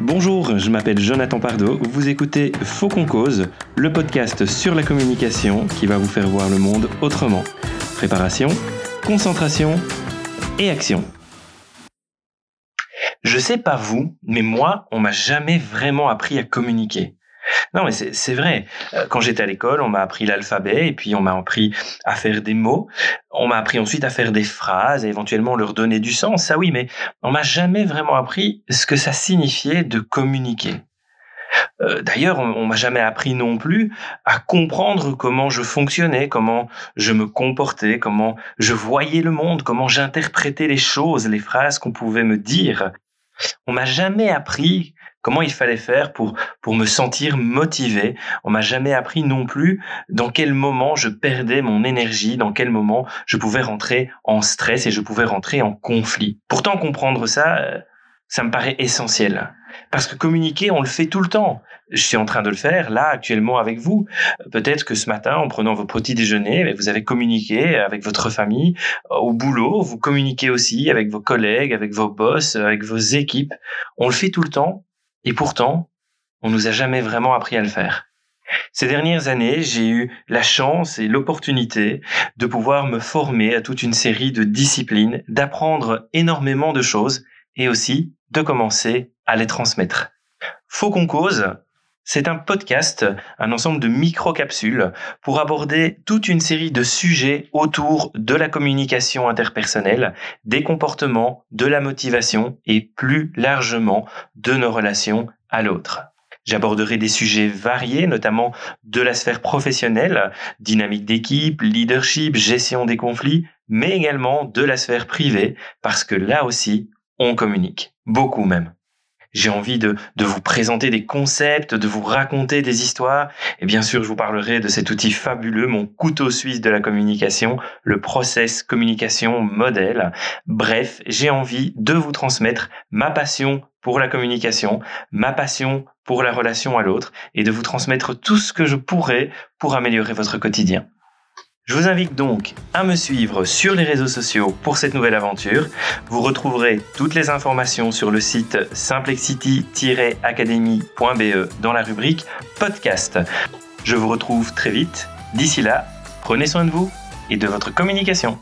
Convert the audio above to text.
Bonjour, je m'appelle Jonathan Pardo, vous écoutez Faux qu'on cause, le podcast sur la communication qui va vous faire voir le monde autrement. Préparation, concentration et action. Je sais pas vous, mais moi, on m'a jamais vraiment appris à communiquer. Non, mais c'est vrai. Euh, quand j'étais à l'école, on m'a appris l'alphabet et puis on m'a appris à faire des mots. On m'a appris ensuite à faire des phrases et éventuellement leur donner du sens. Ça oui, mais on m'a jamais vraiment appris ce que ça signifiait de communiquer. Euh, d'ailleurs, on, m'a jamais appris non plus à comprendre comment je fonctionnais, comment je me comportais, comment je voyais le monde, comment j'interprétais les choses, les phrases qu'on pouvait me dire. On m'a jamais appris comment il fallait faire pour pour me sentir motivé. On m'a jamais appris non plus dans quel moment je perdais mon énergie, dans quel moment je pouvais rentrer en stress et je pouvais rentrer en conflit. Pourtant comprendre ça, euh, ça me paraît essentiel. Parce que communiquer, on le fait tout le temps. Je suis en train de le faire là actuellement avec vous. Peut-être que ce matin, en prenant vos petits déjeuners, vous avez communiqué avec votre famille, au boulot, vous communiquez aussi avec vos collègues, avec vos boss, avec vos équipes. On le fait tout le temps et pourtant, on nous a jamais vraiment appris à le faire. Ces dernières années, j'ai eu la chance et l'opportunité de pouvoir me former à toute une série de disciplines, d'apprendre énormément de choses et aussi de commencer à les transmettre. Faut qu'on cause, c'est un podcast, un ensemble de micro-capsules pour aborder toute une série de sujets autour de la communication interpersonnelle, des comportements, de la motivation et plus largement de nos relations à l'autre. J'aborderai des sujets variés, notamment de la sphère professionnelle, dynamique d'équipe, leadership, gestion des conflits, mais également de la sphère privée, parce que là aussi, on communique. Beaucoup même j'ai envie de, de vous présenter des concepts, de vous raconter des histoires. Et bien sûr, je vous parlerai de cet outil fabuleux, mon couteau suisse de la communication, le process communication modèle. Bref, j'ai envie de vous transmettre ma passion pour la communication, ma passion pour la relation à l'autre et de vous transmettre tout ce que je pourrais pour améliorer votre quotidien. Je vous invite donc à me suivre sur les réseaux sociaux pour cette nouvelle aventure. Vous retrouverez toutes les informations sur le site simplexity-academy.be dans la rubrique podcast. Je vous retrouve très vite. D'ici là, prenez soin de vous et de votre communication.